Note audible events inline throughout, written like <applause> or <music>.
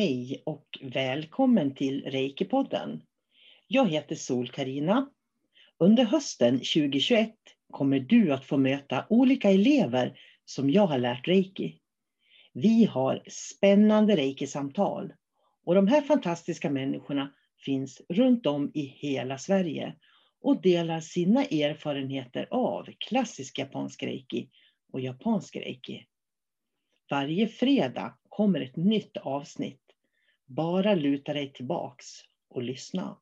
Hej och välkommen till Reiki-podden. Jag heter sol karina Under hösten 2021 kommer du att få möta olika elever som jag har lärt reiki. Vi har spännande reiki-samtal och de här fantastiska människorna finns runt om i hela Sverige och delar sina erfarenheter av klassisk japansk reiki och japansk reiki. Varje fredag kommer ett nytt avsnitt. Bara luta dig tillbaks och lyssna.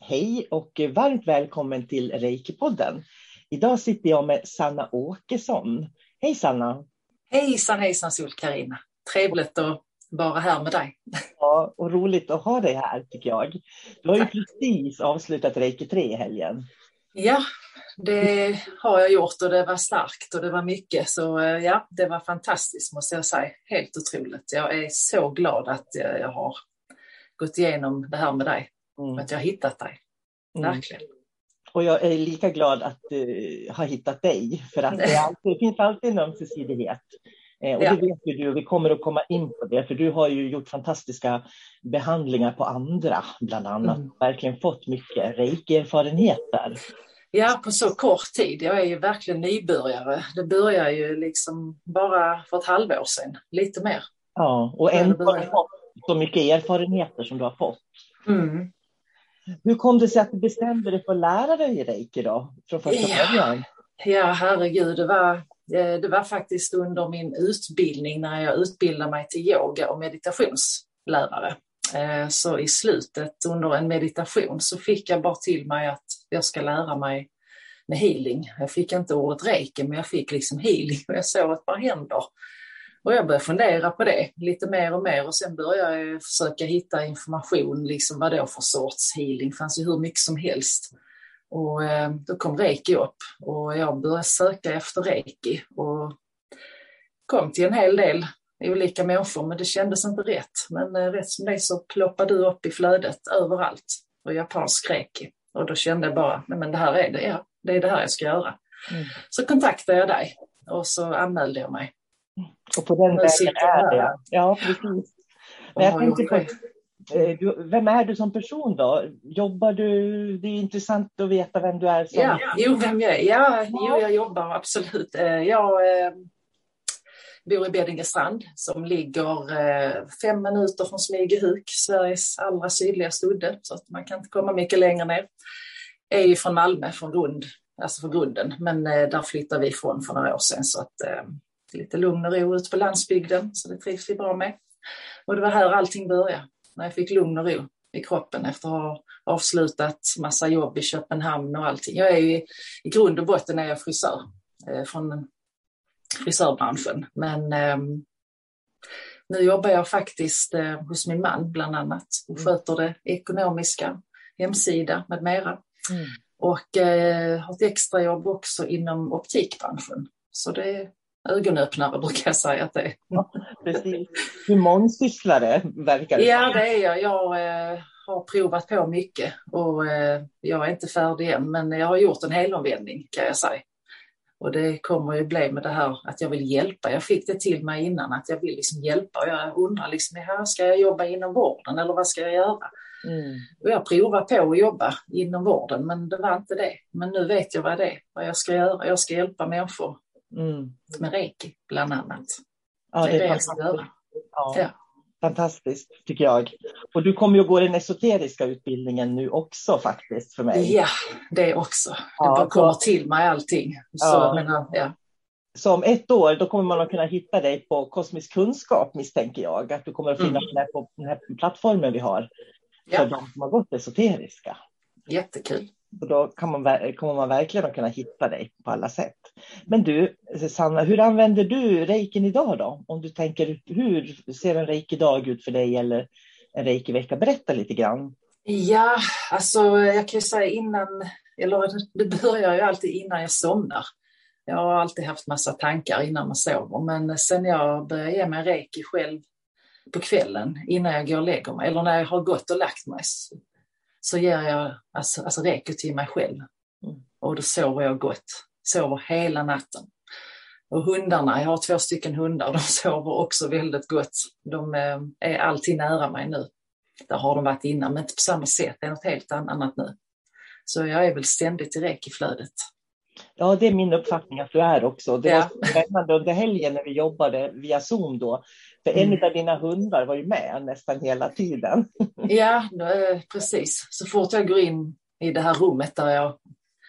Hej och varmt välkommen till Reiki-podden. Idag sitter jag med Sanna Åkesson. Hej Sanna! Hejsan hejsan Sol-Carina! Trevligt att vara här med dig. Ja, och roligt att ha dig här tycker jag. Du har ju precis avslutat Reiki 3 i helgen. Ja, det har jag gjort och det var starkt och det var mycket. Så eh, ja, det var fantastiskt måste jag säga. Helt otroligt. Jag är så glad att jag har gått igenom det här med dig. Mm. Att jag har hittat dig. Mm. Verkligen. Mm. Och jag är lika glad att uh, ha hittat dig, för att det, <laughs> alltid, det finns alltid en ömsesidighet. Eh, och ja. det vet ju du, vi kommer att komma in på det, för du har ju gjort fantastiska behandlingar på andra, bland annat. Mm. Verkligen fått mycket reiki-erfarenheter. Ja, på så kort tid. Jag är ju verkligen nybörjare. Det börjar ju liksom bara för ett halvår sedan, lite mer. Ja, och ändå har du fått så mycket erfarenheter som du har fått. Mm. Hur kom det sig att du bestämde dig för att lära dig reiki då, från första början? Ja, herregud, det var, eh, det var faktiskt under min utbildning när jag utbildade mig till yoga och meditationslärare. Eh, så i slutet under en meditation så fick jag bara till mig att jag ska lära mig med healing. Jag fick inte ordet reiki, men jag fick liksom healing och jag såg att par händer och jag började fundera på det lite mer och mer och sen började jag försöka hitta information, liksom vad då för sorts healing, det fanns ju hur mycket som helst. Och eh, då kom reiki upp och jag började söka efter reiki och kom till en hel del olika människor, men det kändes inte rätt. Men eh, rätt som det så ploppade du upp i flödet överallt och japansk reiki. Och då kände jag bara, nej men det här är det, ja, det är det här jag ska göra. Mm. Så kontaktade jag dig och så anmälde jag mig. Och på den vägen är det. Ja, precis. Men jag tänkte på, eh, du, vem är du som person då? Jobbar du? Det är intressant att veta vem du är. Som... Ja, jo, vem jag är. Ja, jo, jag jobbar absolut. Eh, jag bor i Beddingestrand som ligger eh, fem minuter från Smygehuk, Sveriges allra sydligaste udde, så att man kan inte komma mycket längre ner. Jag är ju från Malmö, från grund, alltså från grunden, men eh, där flyttade vi ifrån för några år sedan så att eh, lite lugn och ro ute på landsbygden, så det trivs vi bra med. Och det var här allting började, när jag fick lugn och ro i kroppen efter att ha avslutat massa jobb i Köpenhamn och allting. Jag är ju, i grund och botten är jag frisör från frisörbranschen, men eh, nu jobbar jag faktiskt eh, hos min man bland annat och mm. sköter det ekonomiska, hemsida med mera. Mm. Och eh, har ett extrajobb också inom optikbranschen. Så det ögonöppnare <laughs> brukar jag säga att det är. <laughs> Precis. Hur mångsysslare verkar det Ja, det är jag. Jag eh, har provat på mycket och eh, jag är inte färdig än, men jag har gjort en helomvändning kan jag säga. Och det kommer ju bli med det här att jag vill hjälpa. Jag fick det till mig innan att jag vill liksom hjälpa. Och jag undrar liksom, här ska jag jobba inom vården eller vad ska jag göra? Mm. Och jag provade på att jobba inom vården men det var inte det. Men nu vet jag vad det är, vad jag ska göra. Jag ska hjälpa människor mm. med reiki bland annat. Ja, det, är det jag ska göra. Ja. ja. Fantastiskt tycker jag. Och du kommer ju gå den esoteriska utbildningen nu också faktiskt för mig. Ja, det också. Det ja, bara kommer till mig allting. Så, ja. Men, ja. så om ett år då kommer man att kunna hitta dig på Kosmisk kunskap misstänker jag. Att du kommer att finnas mm. på den här plattformen vi har. För ja. de som har gått esoteriska. Jättekul. Och då kan man, kommer man verkligen att kunna hitta dig på alla sätt. Men du, Sanna, hur använder du reikin idag då? Om du tänker, hur ser en reiki-dag ut för dig eller en reiki-vecka? Berätta lite grann. Ja, alltså jag kan ju säga innan, eller det börjar ju alltid innan jag somnar. Jag har alltid haft massa tankar innan man sover, men sen jag började ge mig reiki själv på kvällen innan jag går och lägger mig, eller när jag har gått och lagt mig, så ger jag alltså, alltså reiki till mig själv. Mm. Och då sover jag gott. Sover hela natten. Och hundarna, jag har två stycken hundar, de <laughs> sover också väldigt gott. De eh, är alltid nära mig nu. Där har de varit innan, men inte på samma sätt. Det är något helt annat nu. Så jag är väl ständigt i reikiflödet. Ja, det är min uppfattning att du är också. Det ja. var spännande under helgen när vi jobbade via Zoom då. För en mm. av dina hundar var ju med nästan hela tiden. <laughs> Ja, precis. Så fort jag går in i det här rummet där jag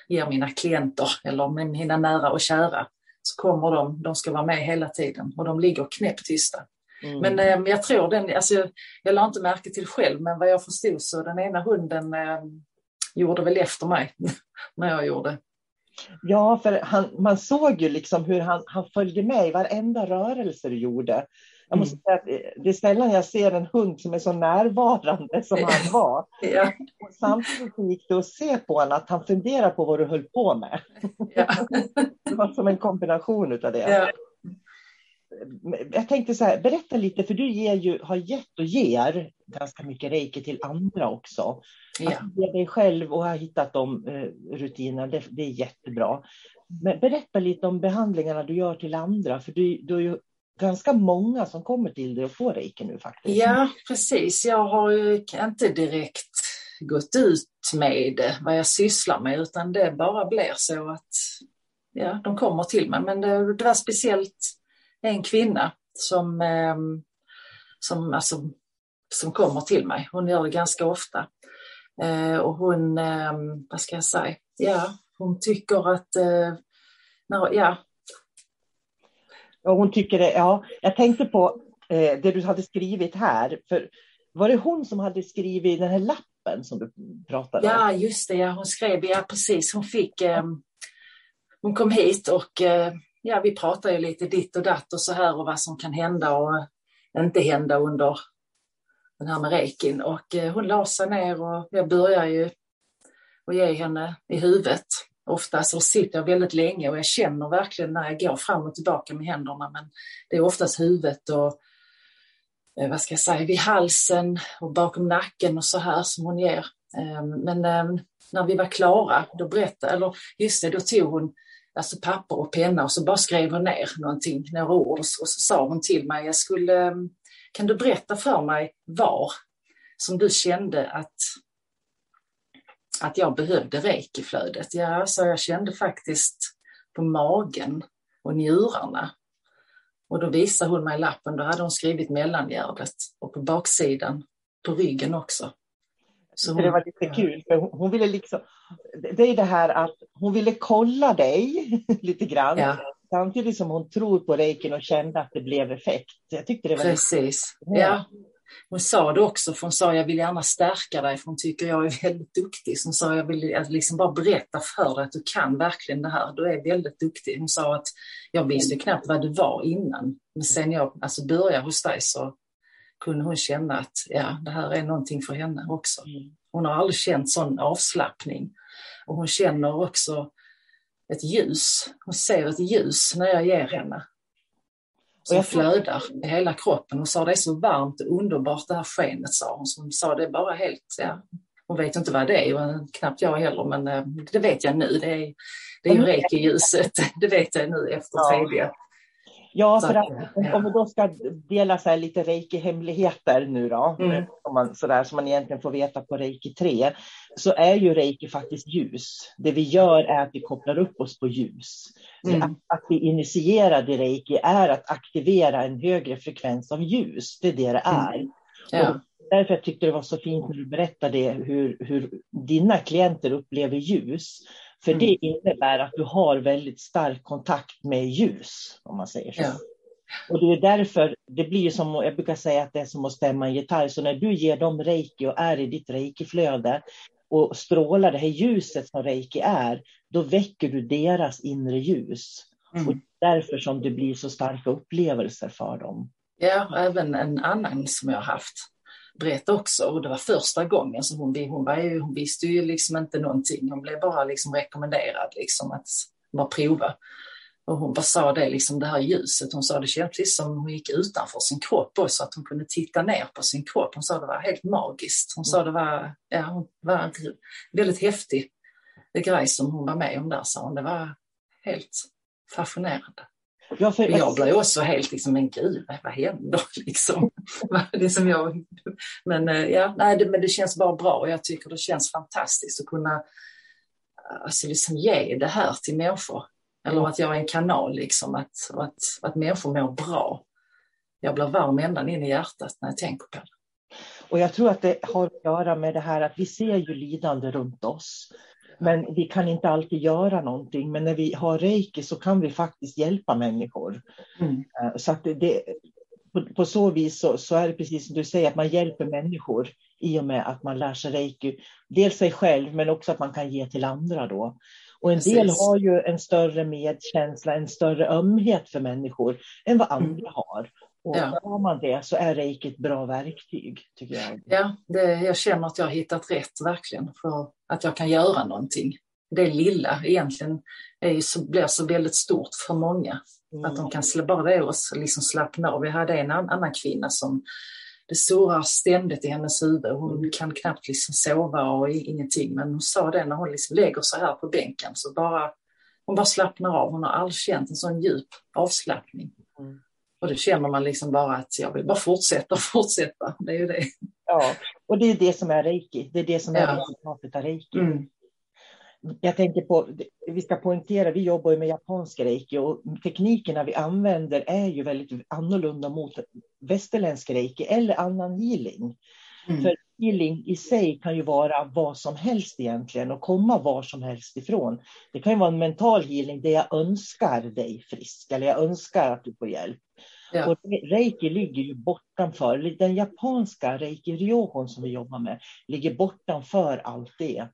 ger mina klienter eller mina nära och kära så kommer de, de ska vara med hela tiden och de ligger knäpptysta. Mm. Men eh, jag tror den, alltså, jag la inte märke till själv, men vad jag förstod så den ena hunden eh, gjorde väl efter mig <laughs> när jag gjorde. Ja, för han, man såg ju liksom hur han, han följde med i varenda rörelse du gjorde. Jag måste mm. säga att det är sällan jag ser en hund som är så närvarande som han var. <laughs> Ja. Och samtidigt gick det att se på honom att han funderade på vad du höll på med. Ja. <laughs> Det var som en kombination av det. Ja. Jag tänkte så här, berätta lite, för du ger ju, har gett och ger ganska mycket reiki till andra också. Ja. Att ge dig själv och har hittat de eh, rutinerna, det, det, är jättebra. Men berätta lite om behandlingarna du gör till andra, för du, du har ju ganska många som kommer till dig och får reiki nu faktiskt. Ja, precis. Jag har ju inte direkt gått ut med vad jag sysslar med, utan det bara blir så att ja, de kommer till mig. Men det, det var speciellt en kvinna som, ehm, som, alltså, som kommer till mig. Hon gör det ganska ofta. Eh, och hon, ehm, vad ska jag säga, ja, hon tycker att, eh, när, ja, och hon tycker det, ja, jag tänkte på eh, det du hade skrivit här. För var det hon som hade skrivit den här lappen som du pratade om? Ja, just det. Ja, hon skrev, ja precis. Hon fick, eh, hon kom hit och eh, ja, vi pratade ju lite ditt och datt och så här och vad som kan hända och inte hända under den här med rekin. Och eh, hon la sig ner och jag började ju att ge henne i huvudet Oftast så sitter jag väldigt länge och jag känner verkligen när jag går fram och tillbaka med händerna men det är oftast huvudet och eh, vad ska jag säga, vid halsen och bakom nacken och så här som hon ger. Ehm, men ehm, när vi var klara, då berättade, eller just det, då tog hon alltså papper och penna och så bara skrev hon ner någonting, några ord och så, sa hon till mig, jag skulle, ehm, kan du berätta för mig var som du kände att att jag behövde reikiflödet. Ja, så jag kände faktiskt på magen och njurarna. Och då visade hon mig lappen, då hade hon skrivit mellangärdet och på baksidan på ryggen också. Så hon, det var lite kul, för hon, hon, ville liksom, det är det här att hon ville kolla dig <laughs> lite grann. Ja. Samtidigt som hon tror på reikin och kände att det blev effekt. Jag tyckte det var Precis. Lite, ja. Hon sa det också, för hon sa jag vill gärna stärka dig, för hon tycker jag är väldigt duktig. Så hon sa jag vill liksom bara berätta för dig att du kan verkligen det här, du är väldigt duktig. Hon sa att jag visste knappt vad du var innan, men sen jag alltså, började hos dig så kunde hon känna att ja, det här är någonting för henne också. Mm. Hon har aldrig känt sån avslappning. Och hon känner också ett ljus. Hon ser ett ljus när jag ger henne som jag flödar i hela kroppen. Hon sa det är så varmt och underbart det här skenet, sa hon. Så hon sa det bara helt, ja, hon vet inte vad det är och knappt jag heller men eh, det vet jag nu. Det är, det är ju reiki-ljuset, <laughs> det vet jag nu efter tredje. Ja, för att om vi då ska dela så lite reiki-hemligheter nu då, mm. om man, så där, som man egentligen får veta på reiki 3, så är ju reiki faktiskt ljus. Det vi gör är att vi kopplar upp oss på ljus. Mm. Att, att vi initierade i reiki är att aktivera en högre frekvens av ljus. Det är det det mm. är. Mm. Ja. därför jag tyckte det var så fint när du berättade hur, hur dina klienter upplever ljus. För mm. det innebär att du har väldigt stark kontakt med ljus, om man säger så. Ja. Och det är därför, det blir som, jag brukar säga att det är som att stämma en gitarr, så när du ger dem reiki och är i ditt reikiflöde och strålar det här ljuset som reiki är, då väcker du deras inre ljus. Mm. Och därför som det blir så starka upplevelser för dem. Ja, även en annan som jag har haft berätta också. Och det var första gången så hon, hon, var ju, hon visste ju liksom inte någonting. Hon blev bara liksom rekommenderad liksom att bara prova. Och hon bara sa det, liksom det här ljuset, hon sa det kändes som hon gick utanför sin kropp också, att hon kunde titta ner på sin kropp. Hon sa det var helt magiskt. Hon sa det var, ja, hon var en väldigt häftig grej som hon var med om där, sa hon. Det var helt fascinerande. Ja, för, jag blev också helt liksom, men gud, vad händer <laughs> liksom? det som jag, men eh, ja, nej, det, men det känns bara bra och jag tycker det känns fantastiskt att kunna alltså, liksom ge det här till människor. Eller mm. att jag är en kanal, liksom, att, att, att människor mår bra. Jag blir varm ända in i hjärtat när jag tänker på det. Och jag tror att det har att göra med det här att vi ser ju lidande runt oss. Men vi kan inte alltid göra någonting. Men när vi har reiki så kan vi faktiskt hjälpa människor. Mm. Eh, så att det, på, på, så vis så, så, är det precis som du säger, att man hjälper människor i och med att man lär sig reiki. Dels sig själv, men också att man kan ge till andra då. Och en Precis. del har ju en större medkänsla, en större ömhet för människor än vad andra mm. har. Och ja. har man det så är reiki ett bra verktyg, tycker jag. Ja, det, jag känner att jag har hittat rätt verkligen, för att jag kan göra någonting. Det lilla egentligen är så, blir så väldigt stort för många. Mm. Att de kan bara det och liksom slappna av. Vi hade en annan kvinna som det surrar ständigt i hennes huvud. Hon mm. kan knappt liksom sova och ingenting. Men hon sa det när hon liksom lägger sig här på bänken så bara hon bara slappnar av. Hon har aldrig känt en sån djup avslappning. Och det känner man liksom bara att jag vill bara fortsätta och fortsätta. Det är ju det. Ja, och det är det som är reiki. Det är det som är ja. resultatet av reiki. Mm. Jag tänker på, vi ska poängtera, vi jobbar ju med japansk reiki och teknikerna vi använder är ju väldigt annorlunda mot västerländsk reiki eller annan healing. Mm. För healing i sig kan ju vara vad som helst egentligen och komma var som helst ifrån. Det kan ju vara en mental healing där jag önskar dig frisk eller jag önskar att du får hjälp. Ja. Och reiki ligger ju bortanför, den japanska reiki ryohon som vi jobbar med, ligger bortanför allt det.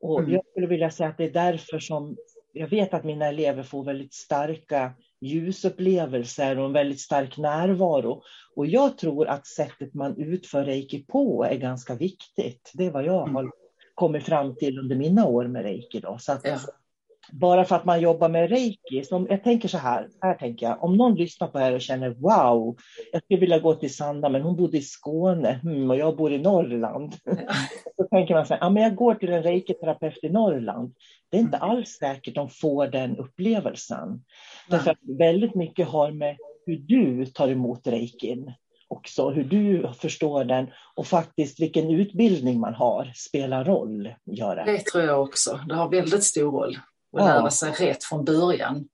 Och mm. jag skulle vilja säga att det är därför som jag vet att mina elever får väldigt starka ljusupplevelser och en väldigt stark närvaro. Och jag tror att sättet man utför reiki på är ganska viktigt. Det är vad jag mm. har kommit fram till under mina år med reiki. Då. Så att, ja bara för att man jobbar med reiki. Som jag tänker så här, här tänker jag, om någon lyssnar på det här och känner wow, jag skulle vilja gå till Sanna, men hon bodde i Skåne hmm, och jag bor i Norrland. <laughs> Då tänker man så här, ja, men jag går till en reiki-terapeut i Norrland. Det är inte mm. alls säkert de får den upplevelsen. Därför att väldigt mycket har med hur du tar emot reikin också, hur du förstår den och faktiskt vilken utbildning man har spelar roll. Gör det. det tror jag också. Det har väldigt stor roll och ja. lära sig rätt från början.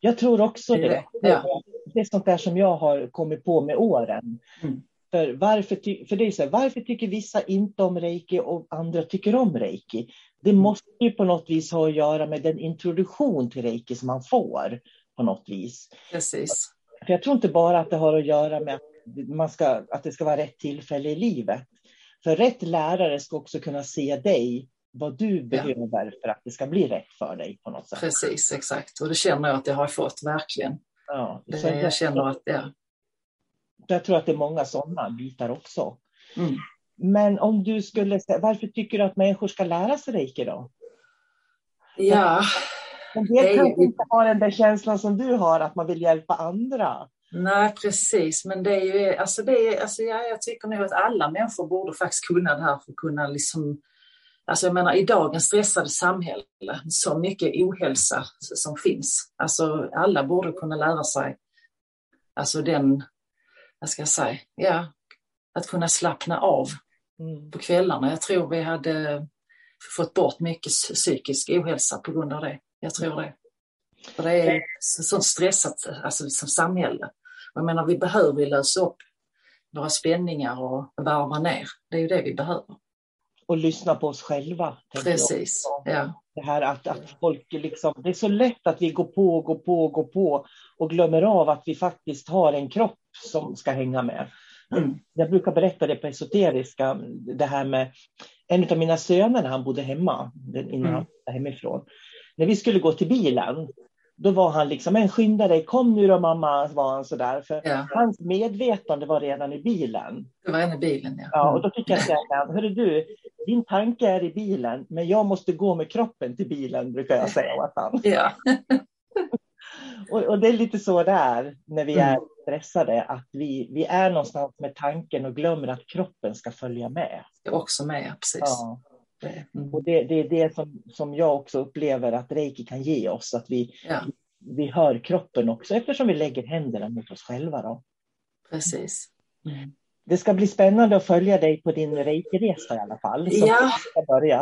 Jag tror också det. Det, ja. det är sånt där som jag har kommit på med åren. Mm. För, varför, för det är så här, varför tycker vissa inte om reiki och andra tycker om reiki? Det mm. måste ju på något vis ha att göra med den introduktion till reiki som man får på något vis. Precis. För jag tror inte bara att det har att göra med att, man ska, att det ska vara rätt tillfälle i livet. För rätt lärare ska också kunna se dig vad du behöver ja. för att det ska bli rätt för dig på något sätt. Precis, exakt. Och det känner jag att jag har fått verkligen. Ja, det, jag, jag känner att, ja. Jag tror att det är många sådana bitar också. Mm. Men om du skulle säga, varför tycker du att människor ska lära sig reiki då? Ja. En del kanske inte har den där känslan som du har, att man vill hjälpa andra. Nej, precis. Men det är ju, alltså det är, alltså ja, jag tycker nog att alla människor borde faktiskt kunna det här för att kunna liksom Alltså jag menar i dagens stressade samhälle, så mycket ohälsa som finns. Alltså alla borde kunna lära sig, alltså den, vad ska jag säga, ja, att kunna slappna av mm. på kvällarna. Jag tror vi hade fått bort mycket psykisk ohälsa på grund av det. Jag tror det. För det är så stressat alltså, som samhälle. Jag menar, vi behöver lösa upp våra spänningar och varva ner. Det är ju det vi behöver. Och lyssna på oss själva. Precis. Ja. Det här att, att folk liksom, det är så lätt att vi går på, och går på, och går på och glömmer av att vi faktiskt har en kropp som ska hänga med. Mm. Jag brukar berätta det på esoteriska, det här med en av mina söner när han bodde hemma, innan mm. han flyttade hemifrån. När vi skulle gå till bilen, då var han liksom, men skynda dig, kom nu då mamma, var han sådär. För ja. hans medvetande var redan i bilen. Det var redan i bilen, ja. Ja, och då fick jag säga, hörru du, din tanke är i bilen, men jag måste gå med kroppen till bilen, brukar jag säga åt honom. <laughs> Ja. <laughs> och, och, det är lite så där när vi är mm. stressade, att vi, vi är någonstans med tanken och glömmer att kroppen ska följa med. Också med, precis. Ja. Mm. Och det, det, är det som, som jag också upplever att reiki kan ge oss, att vi, ja. vi hör kroppen också eftersom vi lägger händerna mot oss själva. Då. Precis. Mm. Det ska bli spännande att följa dig på din reiki-resa i alla fall. Ja,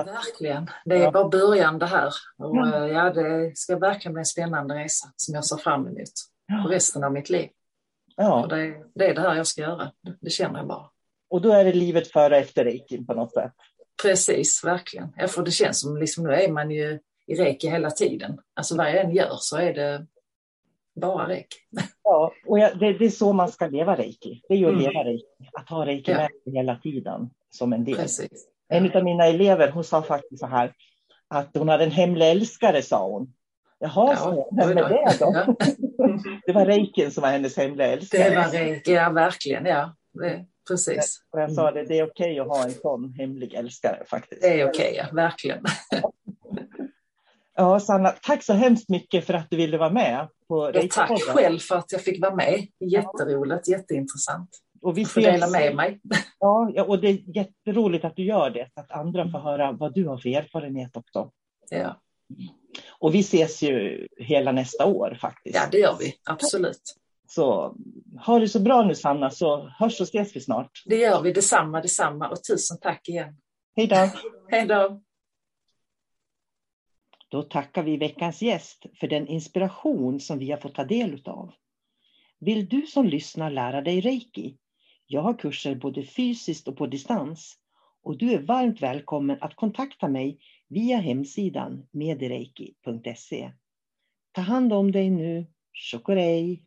verkligen. Det är bara början det här. Och, ja. ja. det ska verkligen bli en spännande resa som jag ser fram emot ja. resten av mitt liv. Ja. Det, det, är det här jag ska göra, det känner jag bara. Och då är det livet före och efter reikin på något sätt? Precis, verkligen. Ja, för det känns som liksom, nu är man ju i reiki hela tiden. Alltså vad jag än gör så är det bara reiki. <laughs> Ja, och jag, det, det, är så man ska leva reiki. Det är ju att mm. leva reiki. Att ha reiki ja. med hela tiden som en del. Precis. En av mina elever hon sa faktiskt så här att hon hade en hemlig älskare sa hon. Jaha, ja, så, vem är det då? Ja. <laughs> det var reikin som var hennes hemliga älskare. Det var reiki, ja verkligen. Ja. Det, precis. Och jag sa det, det är okej okay att ha en sån hemlig älskare faktiskt. Det är okej, okay, ja, verkligen. <laughs> Ja, Sanna, tack så hemskt mycket för att du ville vara med. På ja, tack själv för att jag fick vara med. Jätteroligt, jätteintressant. Och vi får dela med mig. <laughs> Ja, och det är jätteroligt att du gör det, så att andra får höra vad du har för erfarenhet också. Ja. Och vi ses ju hela nästa år faktiskt. Ja, det gör vi, absolut. Så ha det så bra nu Sanna, så hörs och ses vi snart. Det gör vi, detsamma, detsamma och tusen tack igen. Hej då. <laughs> Hej då. Då tackar vi veckans gäst för den inspiration som vi har fått ta del av. Vill du som lyssnar lära dig reiki? Jag har kurser både fysiskt och på distans och du är varmt välkommen att kontakta mig via hemsidan medireiki.se. Ta hand om dig nu. Chokorei!